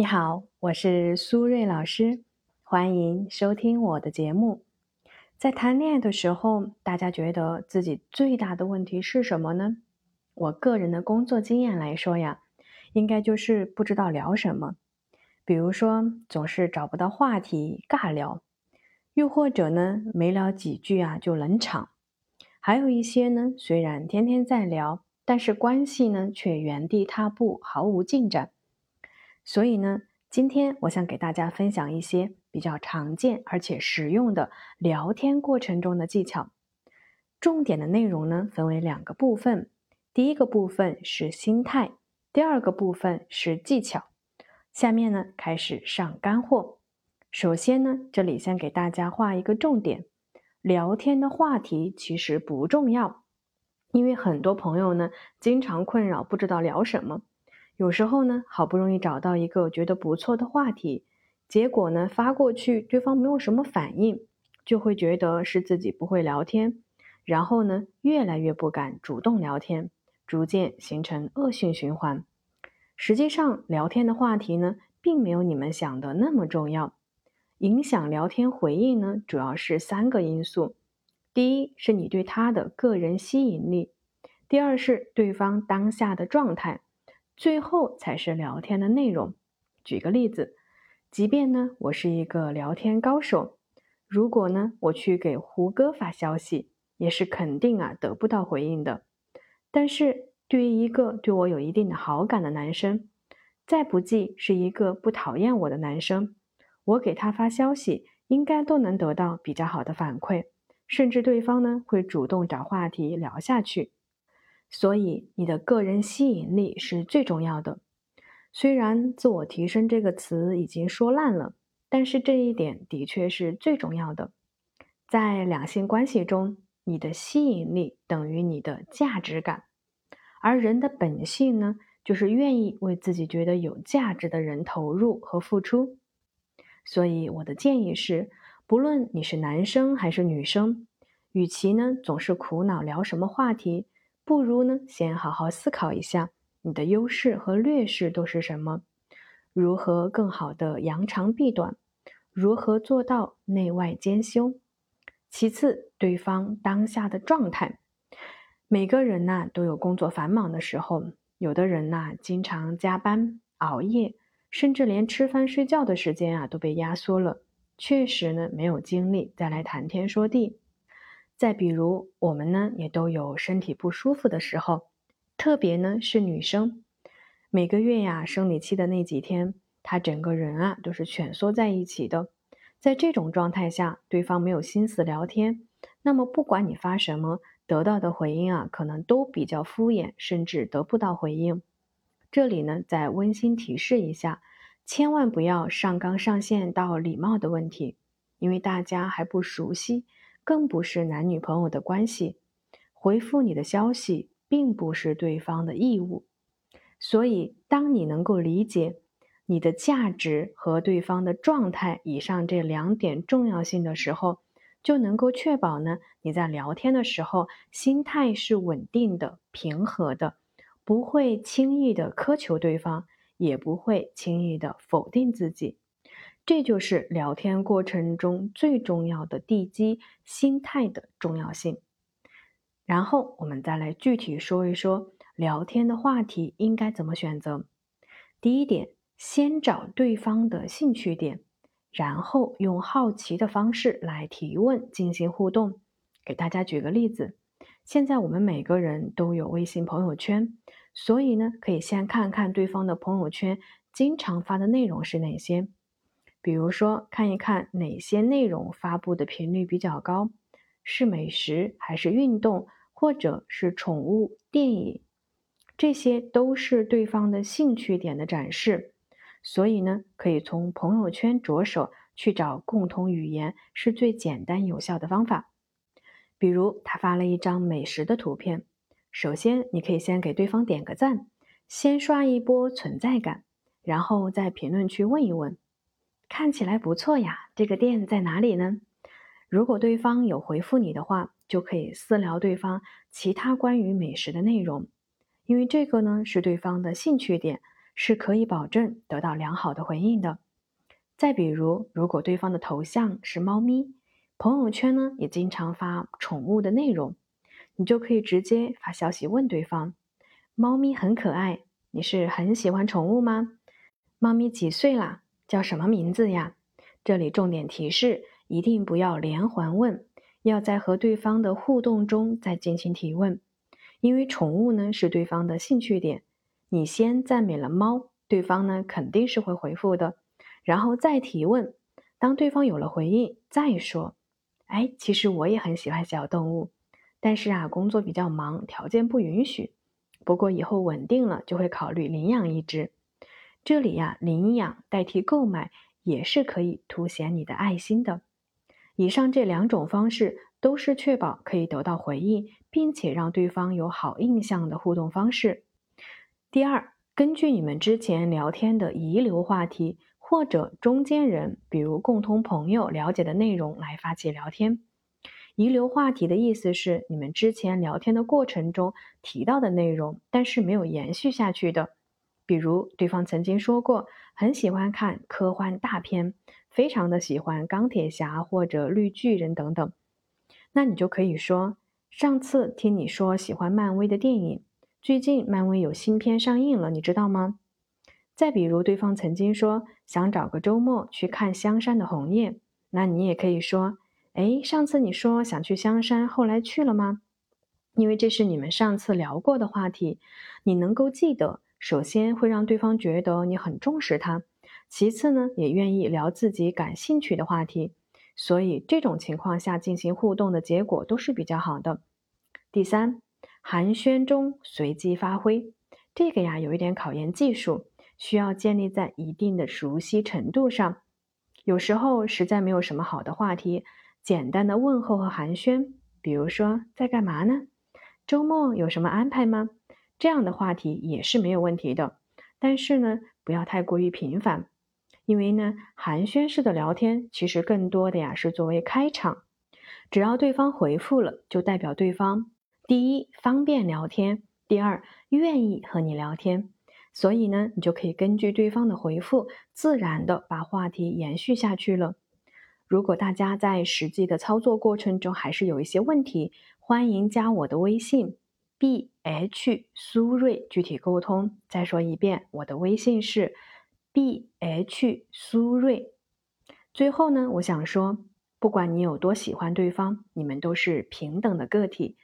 你好，我是苏瑞老师，欢迎收听我的节目。在谈恋爱的时候，大家觉得自己最大的问题是什么呢？我个人的工作经验来说呀，应该就是不知道聊什么。比如说，总是找不到话题尬聊，又或者呢，没聊几句啊就冷场。还有一些呢，虽然天天在聊，但是关系呢却原地踏步，毫无进展。所以呢，今天我想给大家分享一些比较常见而且实用的聊天过程中的技巧。重点的内容呢，分为两个部分，第一个部分是心态，第二个部分是技巧。下面呢，开始上干货。首先呢，这里先给大家画一个重点。聊天的话题其实不重要，因为很多朋友呢经常困扰不知道聊什么。有时候呢好不容易找到一个觉得不错的话题，结果呢发过去对方没有什么反应，就会觉得是自己不会聊天，然后呢越来越不敢主动聊天，逐渐形成恶性循环。实际上聊天的话题呢并没有你们想的那么重要。影响聊天回应呢，主要是三个因素：第一是你对他的个人吸引力；第二是对方当下的状态；最后才是聊天的内容。举个例子，即便呢我是一个聊天高手，如果呢我去给胡歌发消息，也是肯定啊得不到回应的。但是对于一个对我有一定的好感的男生，再不济是一个不讨厌我的男生。我给他发消息，应该都能得到比较好的反馈，甚至对方呢会主动找话题聊下去。所以，你的个人吸引力是最重要的。虽然“自我提升”这个词已经说烂了，但是这一点的确是最重要的。在两性关系中，你的吸引力等于你的价值感，而人的本性呢，就是愿意为自己觉得有价值的人投入和付出。所以我的建议是，不论你是男生还是女生，与其呢总是苦恼聊什么话题，不如呢先好好思考一下你的优势和劣势都是什么，如何更好的扬长避短，如何做到内外兼修。其次，对方当下的状态，每个人呐都有工作繁忙的时候，有的人呐经常加班熬夜。甚至连吃饭睡觉的时间啊都被压缩了，确实呢没有精力再来谈天说地。再比如我们呢也都有身体不舒服的时候，特别呢是女生，每个月呀生理期的那几天，她整个人啊都是蜷缩在一起的。在这种状态下，对方没有心思聊天，那么不管你发什么，得到的回应啊可能都比较敷衍，甚至得不到回应。这里呢，再温馨提示一下，千万不要上纲上线到礼貌的问题，因为大家还不熟悉，更不是男女朋友的关系。回复你的消息并不是对方的义务，所以当你能够理解你的价值和对方的状态以上这两点重要性的时候，就能够确保呢你在聊天的时候心态是稳定的、平和的。不会轻易的苛求对方，也不会轻易的否定自己，这就是聊天过程中最重要的地基——心态的重要性。然后我们再来具体说一说聊天的话题应该怎么选择。第一点，先找对方的兴趣点，然后用好奇的方式来提问进行互动。给大家举个例子。现在我们每个人都有微信朋友圈，所以呢，可以先看看对方的朋友圈经常发的内容是哪些。比如说，看一看哪些内容发布的频率比较高，是美食还是运动，或者是宠物、电影，这些都是对方的兴趣点的展示。所以呢，可以从朋友圈着手去找共同语言，是最简单有效的方法。比如他发了一张美食的图片，首先你可以先给对方点个赞，先刷一波存在感，然后在评论区问一问，看起来不错呀，这个店在哪里呢？如果对方有回复你的话，就可以私聊对方其他关于美食的内容，因为这个呢是对方的兴趣点，是可以保证得到良好的回应的。再比如，如果对方的头像是猫咪，朋友圈呢也经常发宠物的内容，你就可以直接发消息问对方：“猫咪很可爱，你是很喜欢宠物吗？猫咪几岁啦？叫什么名字呀？”这里重点提示：一定不要连环问，要在和对方的互动中再进行提问，因为宠物呢是对方的兴趣点，你先赞美了猫，对方呢肯定是会回复的。然后再提问，当对方有了回应，再说：“哎，其实我也很喜欢小动物，但是啊，工作比较忙，条件不允许。不过以后稳定了，就会考虑领养一只。这里呀，领养代替购买也是可以凸显你的爱心的。以上这两种方式都是确保可以得到回应，并且让对方有好印象的互动方式。第二，根据你们之前聊天的遗留话题。”或者中间人，比如共同朋友了解的内容来发起聊天。遗留话题的意思是你们之前聊天的过程中提到的内容，但是没有延续下去的。比如对方曾经说过很喜欢看科幻大片，非常的喜欢钢铁侠或者绿巨人等等，那你就可以说上次听你说喜欢漫威的电影，最近漫威有新片上映了，你知道吗？再比如，对方曾经说想找个周末去看香山的红叶，那你也可以说：“哎，上次你说想去香山，后来去了吗？”因为这是你们上次聊过的话题，你能够记得，首先会让对方觉得你很重视他，其次呢，也愿意聊自己感兴趣的话题，所以这种情况下进行互动的结果都是比较好的。第三，寒暄中随机发挥，这个呀有一点考验技术。需要建立在一定的熟悉程度上。有时候实在没有什么好的话题，简单的问候和寒暄，比如说在干嘛呢？周末有什么安排吗？这样的话题也是没有问题的。但是呢，不要太过于频繁，因为呢，寒暄式的聊天其实更多的呀是作为开场。只要对方回复了，就代表对方第一方便聊天，第二愿意和你聊天。所以呢，你就可以根据对方的回复，自然的把话题延续下去了。如果大家在实际的操作过程中还是有一些问题，欢迎加我的微信 b h 苏瑞具体沟通。再说一遍，我的微信是 b h 苏瑞。最后呢，我想说，不管你有多喜欢对方，你们都是平等的个体，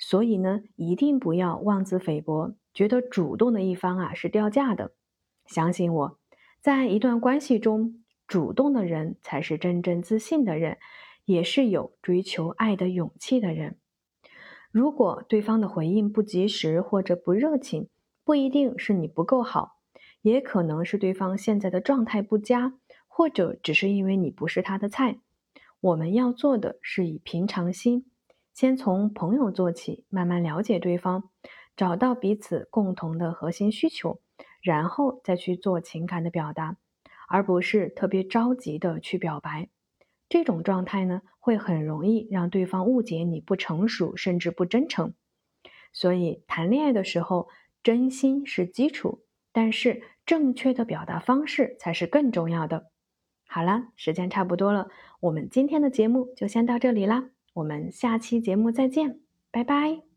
所以呢，一定不要妄自菲薄。觉得主动的一方啊是掉价的，相信我，在一段关系中，主动的人才是真正自信的人，也是有追求爱的勇气的人。如果对方的回应不及时或者不热情，不一定是你不够好，也可能是对方现在的状态不佳，或者只是因为你不是他的菜。我们要做的是以平常心，先从朋友做起，慢慢了解对方。找到彼此共同的核心需求，然后再去做情感的表达，而不是特别着急的去表白。这种状态呢，会很容易让对方误解你不成熟，甚至不真诚。所以谈恋爱的时候，真心是基础，但是正确的表达方式才是更重要的。好了，时间差不多了，我们今天的节目就先到这里啦，我们下期节目再见，拜拜。